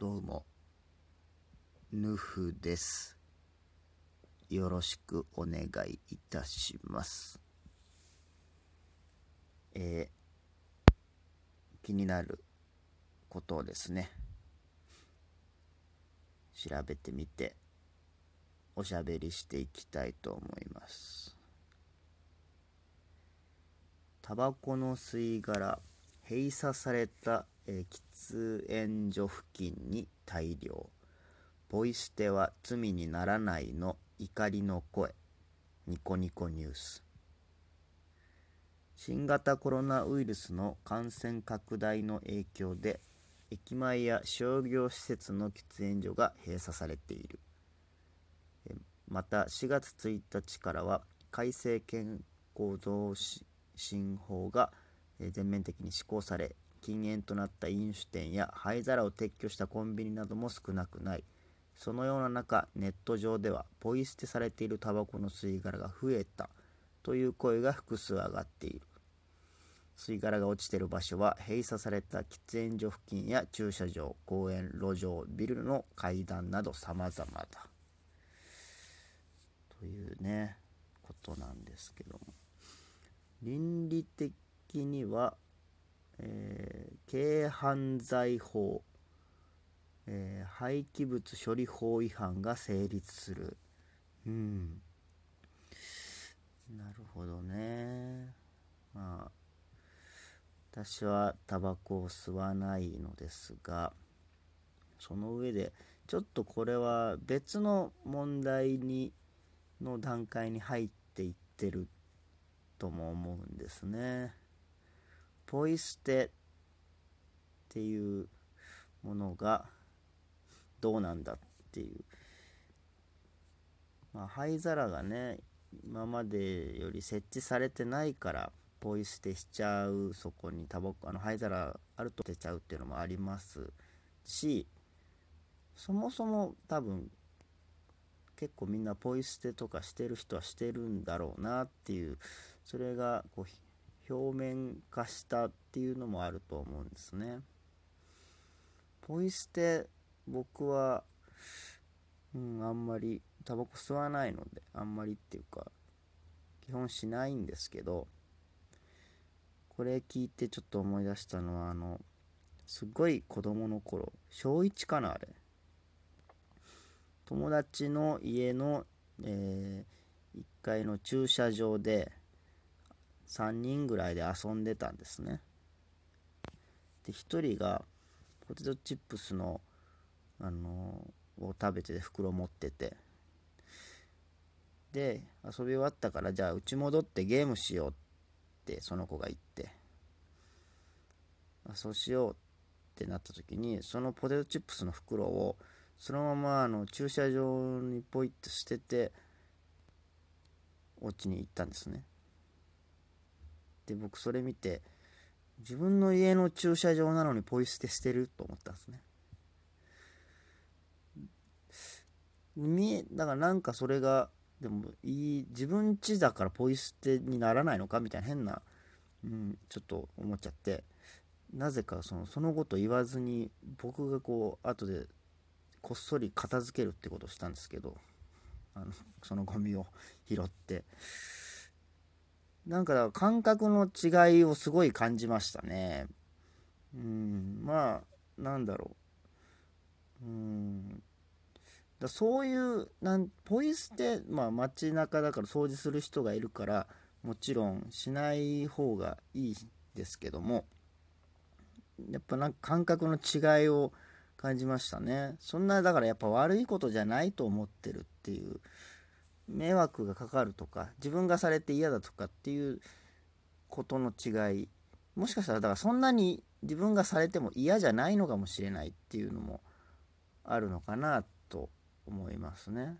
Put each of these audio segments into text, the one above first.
どうも、ヌフです。よろしくお願いいたします。えー気になることをですね、調べてみて、おしゃべりしていきたいと思います。タバコの吸い殻閉鎖された、え喫煙所付近に大量。ポイ捨ては罪にならないの怒りの声。ニコニコニュース。新型コロナウイルスの感染拡大の影響で駅前や商業施設の喫煙所が閉鎖されている。また4月1日からは改正健康増進法が全面的に施行され禁煙となった飲酒店や灰皿を撤去したコンビニなども少なくない。そのような中ネット上ではポイ捨てされているタバコの吸い殻が増えた。という声が複数上がっている。吸い殻が落ちている場所は閉鎖された喫煙所付近や駐車場公園路上ビルの階段など様々だ。というねことなんですけども。倫理的には、軽犯罪法、えー廃棄物処理法違反が成立する。うん。なるほどね。まあ私はタバコを吸わないのですがその上でちょっとこれは別の問題にの段階に入っていってるとも思うんですね。ポイ捨てっていうものがどうなんだっていう。まあ、灰皿がね今までより設置されてないからポイ捨てしちゃうそこにタバコあの灰皿あると捨てちゃうっていうのもありますしそもそも多分結構みんなポイ捨てとかしてる人はしてるんだろうなっていうそれがこう表面化したっていうのもあると思うんですねポイ捨て僕は、うん、あんまりタバコ吸わないのであんまりっていうか基本しないんですけどこれ聞いてちょっと思い出したのはあのすっごい子供の頃小1かなあれ。友達の家の、え1階の駐車場で3人ぐらいで遊んでたんですね。で1人がポテトチップスの、あのを食べてて袋持ってて。で遊び終わったからじゃあうち戻ってゲームしようってその子が言って。あそうしようってなった時にそのポテトチップスの袋をそのままあの駐車場にポイって捨ててお家に行ったんですね。で僕それ見て自分の家の駐車場なのにポイ捨てしてると思ったんですね。見えだからなんかそれがでもいい自分家だからポイ捨てにならないのかみたいな変な、うん、ちょっと思っちゃってなぜかそのそのこと言わずに僕がこう後でこっそり片付けるってことをしたんですけどあのそのゴミを拾ってなんか感覚の違いをすごい感じましたね。うんまあなんだろう。うん。だそういうなんポイ捨てまあ街中だから掃除する人がいるからもちろんしない方がいいですけどもやっぱなんか感覚の違いを感じましたね。そんなだからやっぱ悪いことじゃないと思ってるっていう迷惑がかかるとか自分がされて嫌だとかっていうことの違いもしかしたらだからそんなに自分がされても嫌じゃないのかもしれないっていうのもあるのかなと思いますね。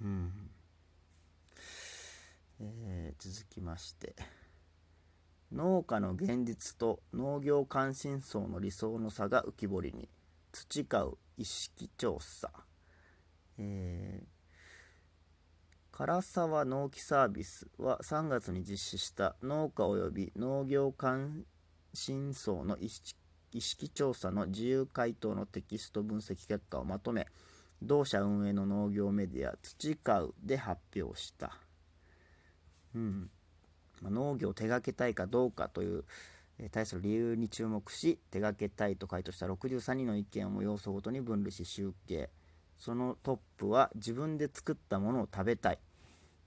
うん。えー続きまして。農家の現実と農業関心層の理想の差が浮き彫りに。培う意識調査、えー唐沢農機サービスは3月に実施した農家及び農業関心層の意識意識調査の自由回答のテキスト分析結果をまとめ同社運営の農業メディア土買うで発表した、うん。まあ、農業を手掛けたいかどうかという、え対する理由に注目し手掛けたいと回答した63人の意見を要素ごとに分類し集計。そのトップは自分で作ったものを食べたい。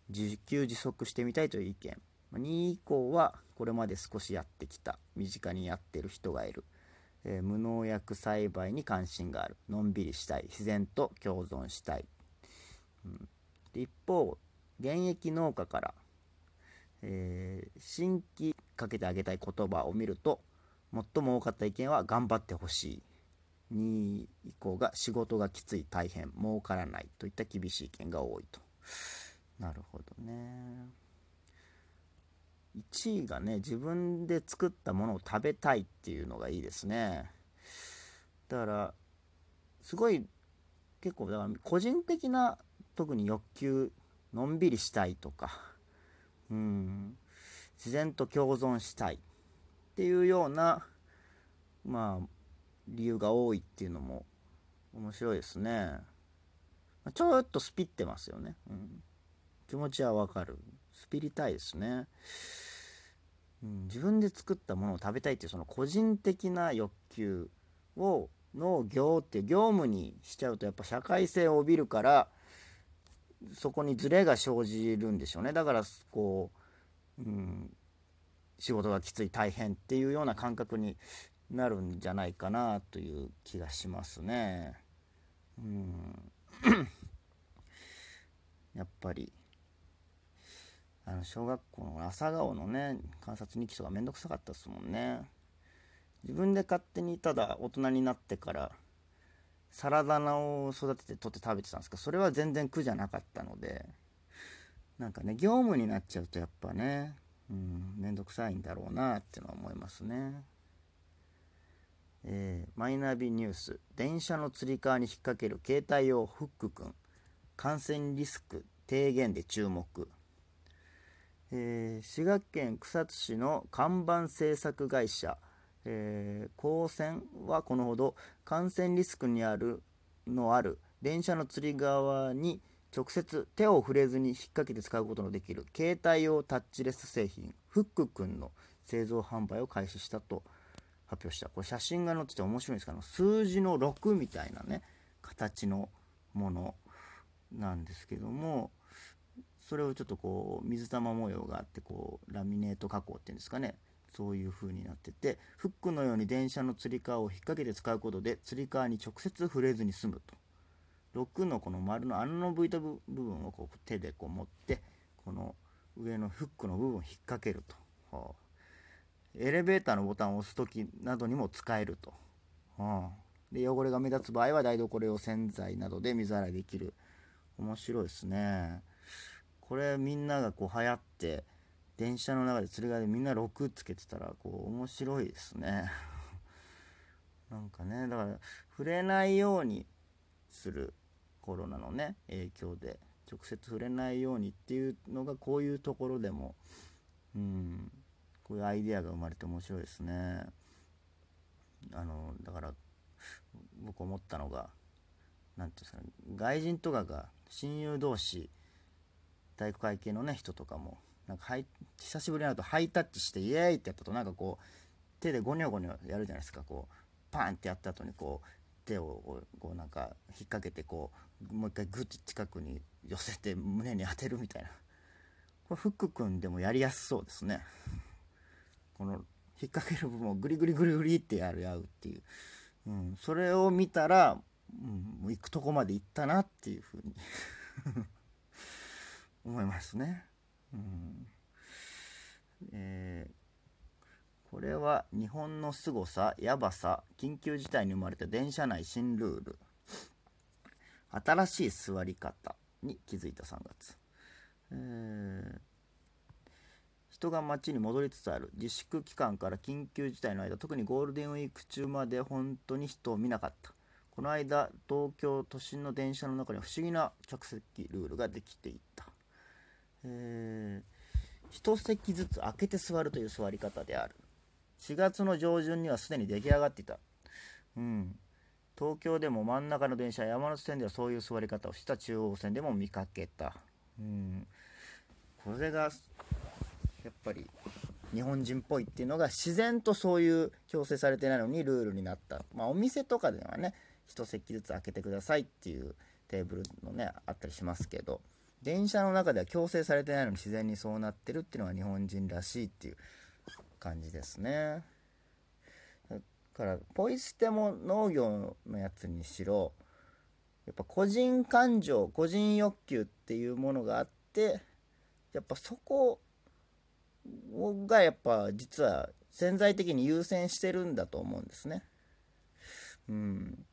自給自足してみたいという意見。2位以降はこれまで少しやってきた。身近にやってる人がいる、えー、無農薬栽培に関心がある。のんびりしたい。自然と共存したい、うん、で一方現役農家から、えー、新規かけてあげたい言葉を見ると最も多かった意見は頑張ってほしい。2以降が仕事がきつい大変儲からないといった厳しい意見が多いと。なるほどね。1位がね自分で作ったものを食べたいっていうのがいいですね。だからすごい結構だから個人的な特に欲求のんびりしたいとかうん自然と共存したいっていうようなまあ理由が多いっていうのも面白いですね。ちょっとスピってますよね、うん、気持ちはわかる。スピりたいですね。うん、自分で作ったものを食べたいっていうその個人的な欲求を農業っていう業務にしちゃうとやっぱ社会性を帯びるからそこにズレが生じるんでしょうね。だからこう、うん、仕事がきつい大変っていうような感覚になるんじゃないかなという気がしますね。うん。やっぱりあの小学校の朝顔のね観察日記とかめんどくさかったですもんね。自分で勝手にただ大人になってからサラダ菜を育てて取って食べてたんですけどそれは全然苦じゃなかったのでなんかね業務になっちゃうとやっぱねうんめんどくさいんだろうなっていうのは思いますね。えー、マイナビニュース。電車のつり革に引っ掛ける携帯用フックくん感染リスク低減で注目。えー、滋賀県草津市の看板製作会社、えー、高専はこのほど。感染リスクにあるのある。電車の釣り側に直接手を触れずに引っ掛けて使うことのできる携帯用タッチレス製品。フックくんの製造販売を開始したと。発表した。これ写真が載ってて面白いんですけど数字の6みたいなね形のものなんですけどもそれをちょっとこう水玉模様があってこうラミネート加工っていうんですかね。そういう風になっててフックのように電車のつり革を引っ掛けて使うことでつり革に直接触れずに済むと。6のこの丸の穴のぶいた部分をこう手でこう持ってこの上のフックの部分を引っ掛けると、はあ、エレベーターのボタンを押す時などにも使えると、はあ、で汚れが目立つ場合は台所用洗剤などで水洗いできる。面白いですね。これみんながこう流行って電車の中で釣り替えでみんな6つけてたらこう面白いですね。なんかねだから触れないようにするコロナのね影響で。直接触れないようにっていうのがこういうところでも。うん。こういうアイデアが生まれて面白いですね。あのだから僕思ったのが何て言うんですかね外人とかが親友同士体育会系のね人とかもなんか久しぶりになるとハイタッチしてイエーイってやったとなんかこう手でゴニョゴニョやるじゃないですかこうパンってやった後にこう手をこうなんか引っ掛けてこうもう一回グッと近くに寄せて胸に当てるみたいな。これフック君でもやりやすそうですね。この引っ掛ける部分をグリグリグリグリってやるやうっていう、うん、それを見たら、うん、もう行くとこまで行ったなっていうふうに 思いますね。うんえー、これは日本の凄さ、やばさ、緊急事態に生まれた電車内新ルール、新しい座り方に気づいた3月。えー、人が街に戻りつつある自粛期間から緊急事態の間特にゴールデンウィーク中まで本当に人を見なかったこの間東京都心の電車の中に不思議な着席ルールができていたえー、1席ずつ空けて座るという座り方である4月の上旬にはすでに出来上がっていた。うん。東京でも真ん中の電車、山手線ではそういう座り方をした中央線でも見かけた。うん。これが、やっぱり日本人っぽいっていうのが自然とそういう強制されてないのにルールになった。まあお店とかではね、1席ずつ開けてくださいっていうテーブルのね、あったりしますけど、電車の中では強制されてないのに自然にそうなってるっていうのが日本人らしいっていう感じですね。だからポイ捨ても農業のやつにしろやっぱ個人感情個人欲求っていうものがあってやっぱそこがやっぱ実は潜在的に優先してるんだと思うんですね。うん、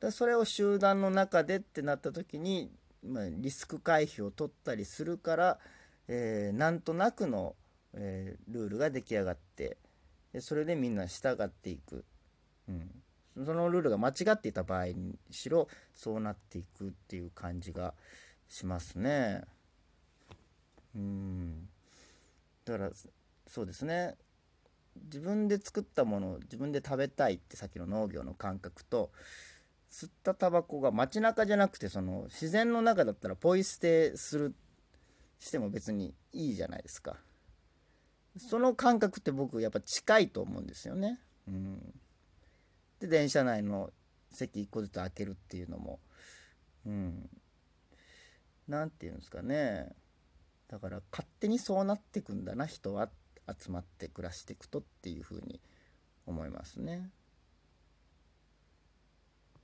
だそれを集団の中でってなった時に、まあ、リスク回避を取ったりするから、えー、なんとなくの、えー、ルールが出来上がってでそれでみんな従っていく、うん、そのルールが間違っていた場合にしろそうなっていくっていう感じがしますね。うんだからそうですね。自分で作ったものを自分で食べたいってさっきの農業の感覚と吸ったタバコが街中じゃなくてその自然の中だったらポイ捨てするしても別にいいじゃないですか。その感覚って僕やっぱ近いと思うんですよね。うん。で電車内の席1個ずつ開けるっていうのも。うん。何て言うんですかね。だから勝手にそうなってくんだな人は集まって暮らしていくとっていうふうに思いますね。